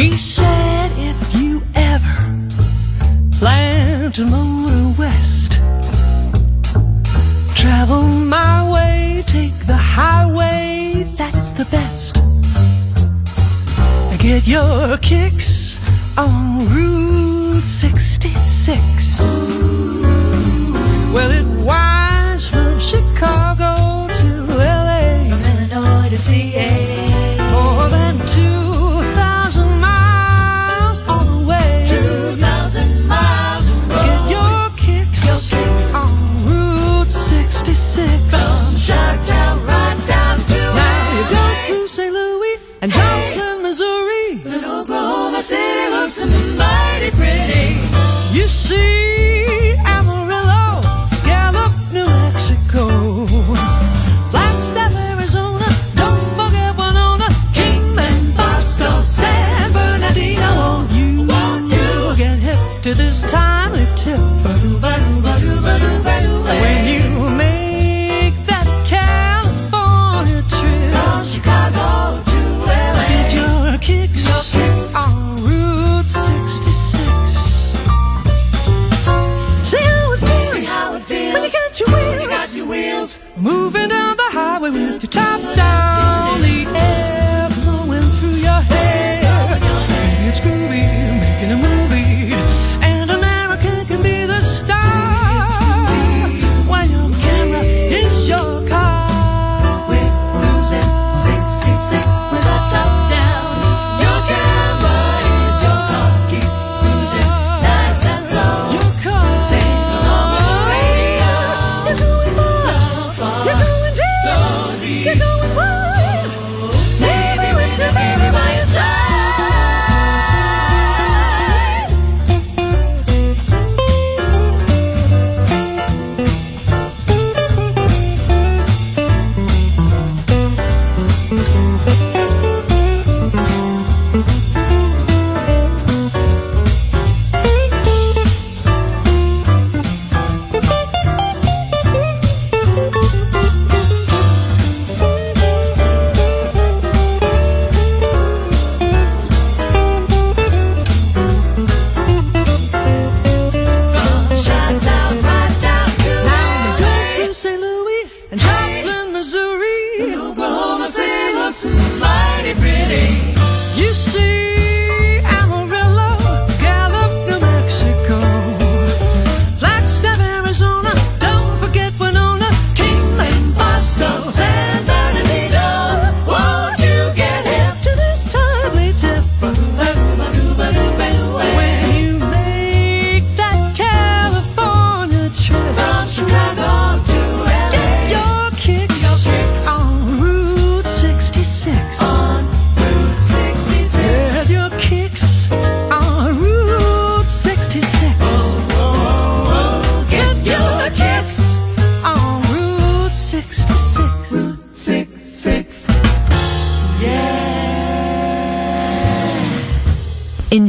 He said, if you ever plan to motor west, travel my way, take the highway, that's the best. Get your kicks on Route 66. Well, it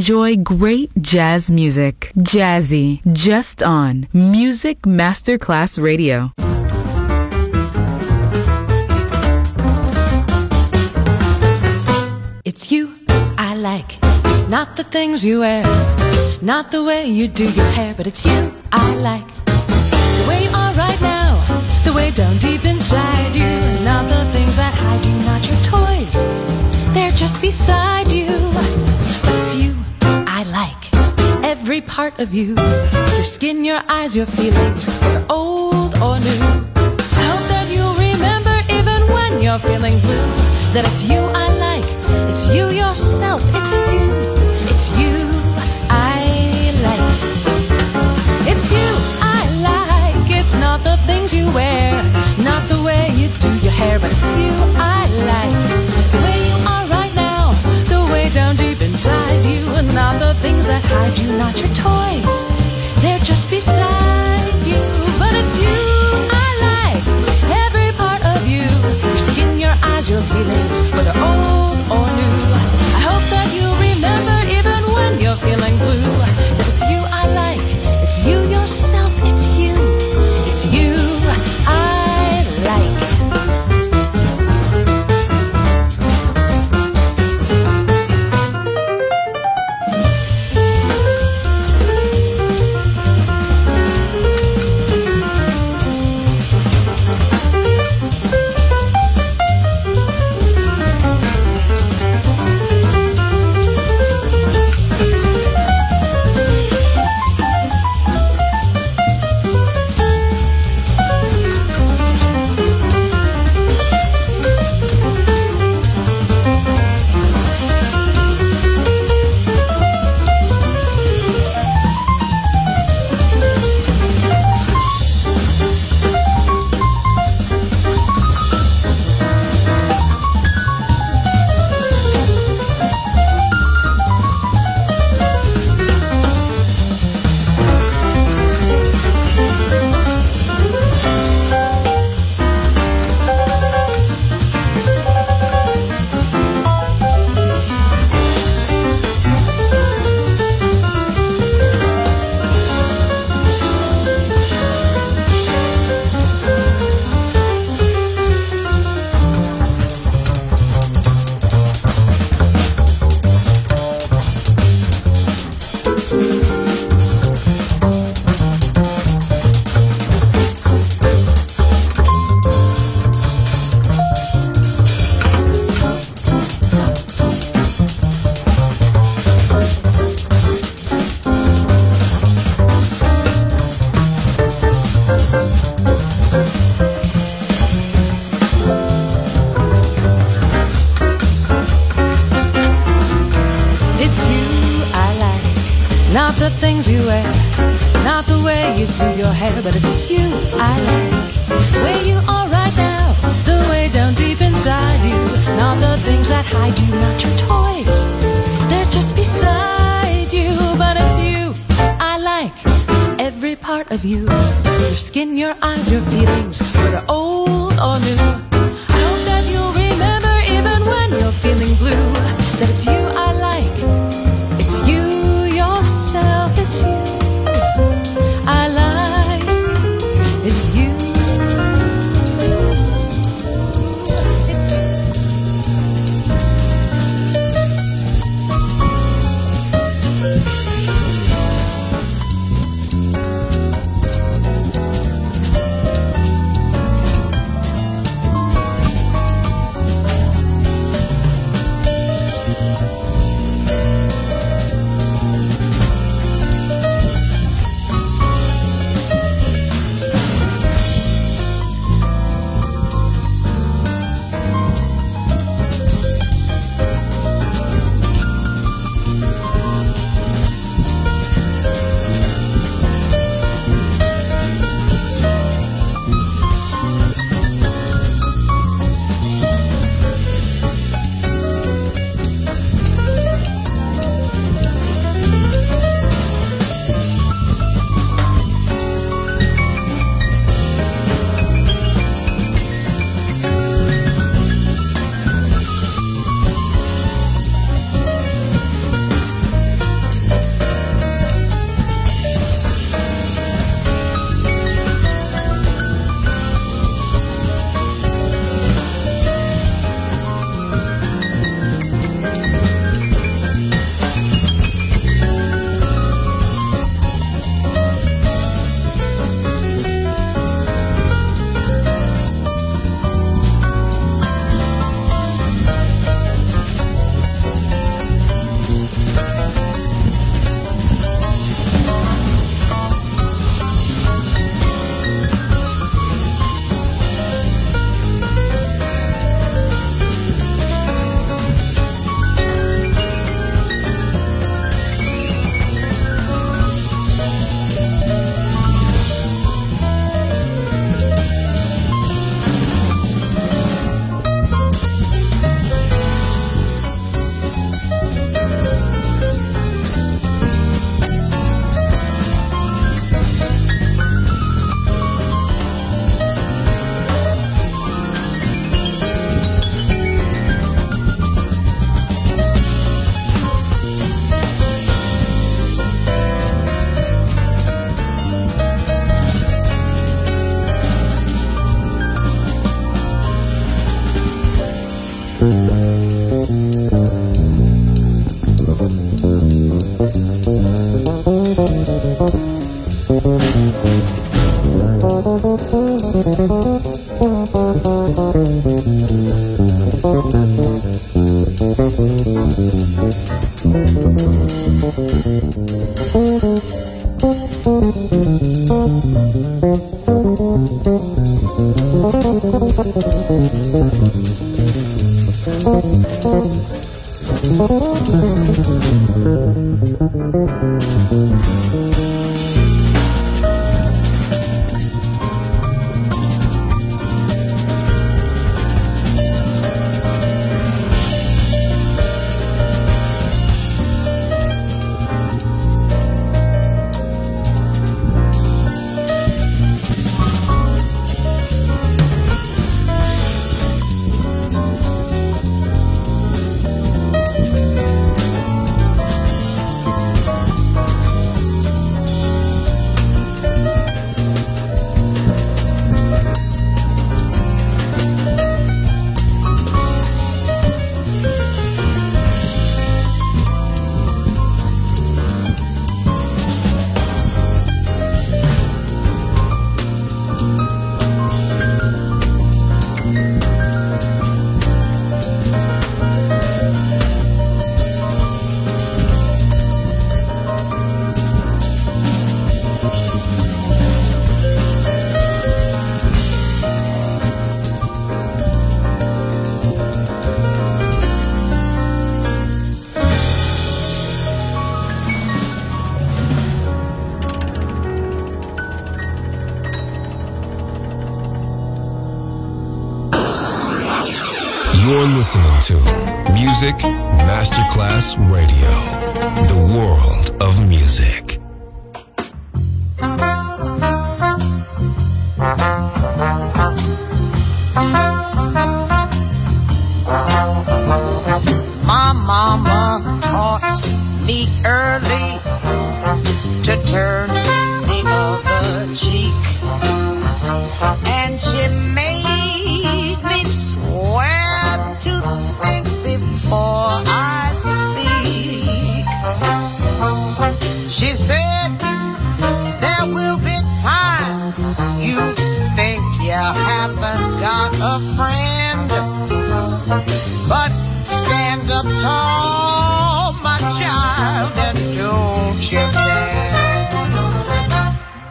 enjoy great jazz music. Jazzy, just on Music Masterclass Radio. It's you I like, not the things you wear, not the way you do your hair, but it's you I like. The way you are right now, the way down deep inside you, not the things that hide you, not your toys, they're just beside you. part of you your skin, your eyes, your feelings, whether old or new. I hope that you'll remember, even when you're feeling blue, that it's you I like, it's you yourself, it's you, it's you I like. It's you I like, it's not the things you wear, not the way you do your hair, but it's you I like. inside you and not the things that hide you, not your toys. They're just beside you, but it's you I like. Every part of you, your skin, your eyes, your feelings, whether.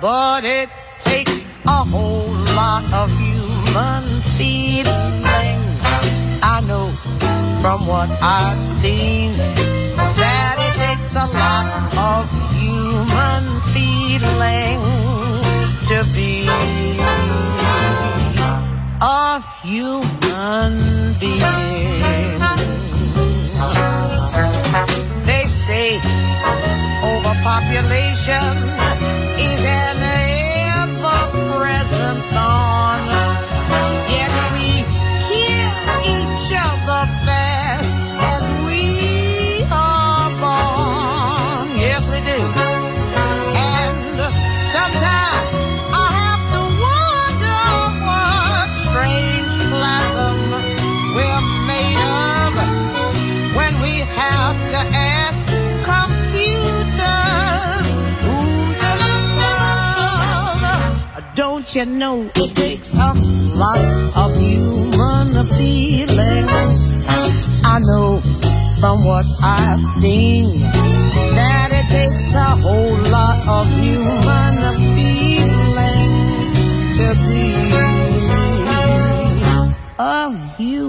But it takes a whole lot of human feeling. I know from what I've seen that it takes a lot of human feeling to be a human being. Say overpopulation is an ever-present thorn. You know it takes a lot of human feeling? I know from what I've seen that it takes a whole lot of human feeling to be a human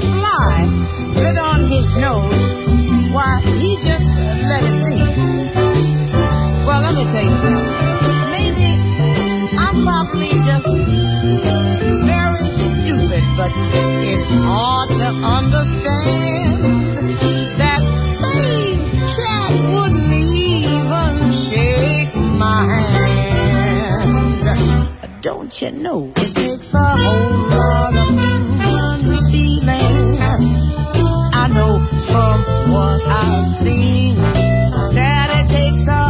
fly lit on his nose, why, he just let it be. Well, let me tell you something. Maybe I'm probably just very stupid, but it's hard to understand that same cat wouldn't even shake my hand. Don't you know it takes a whole lot of I've seen that it takes a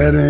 Romantic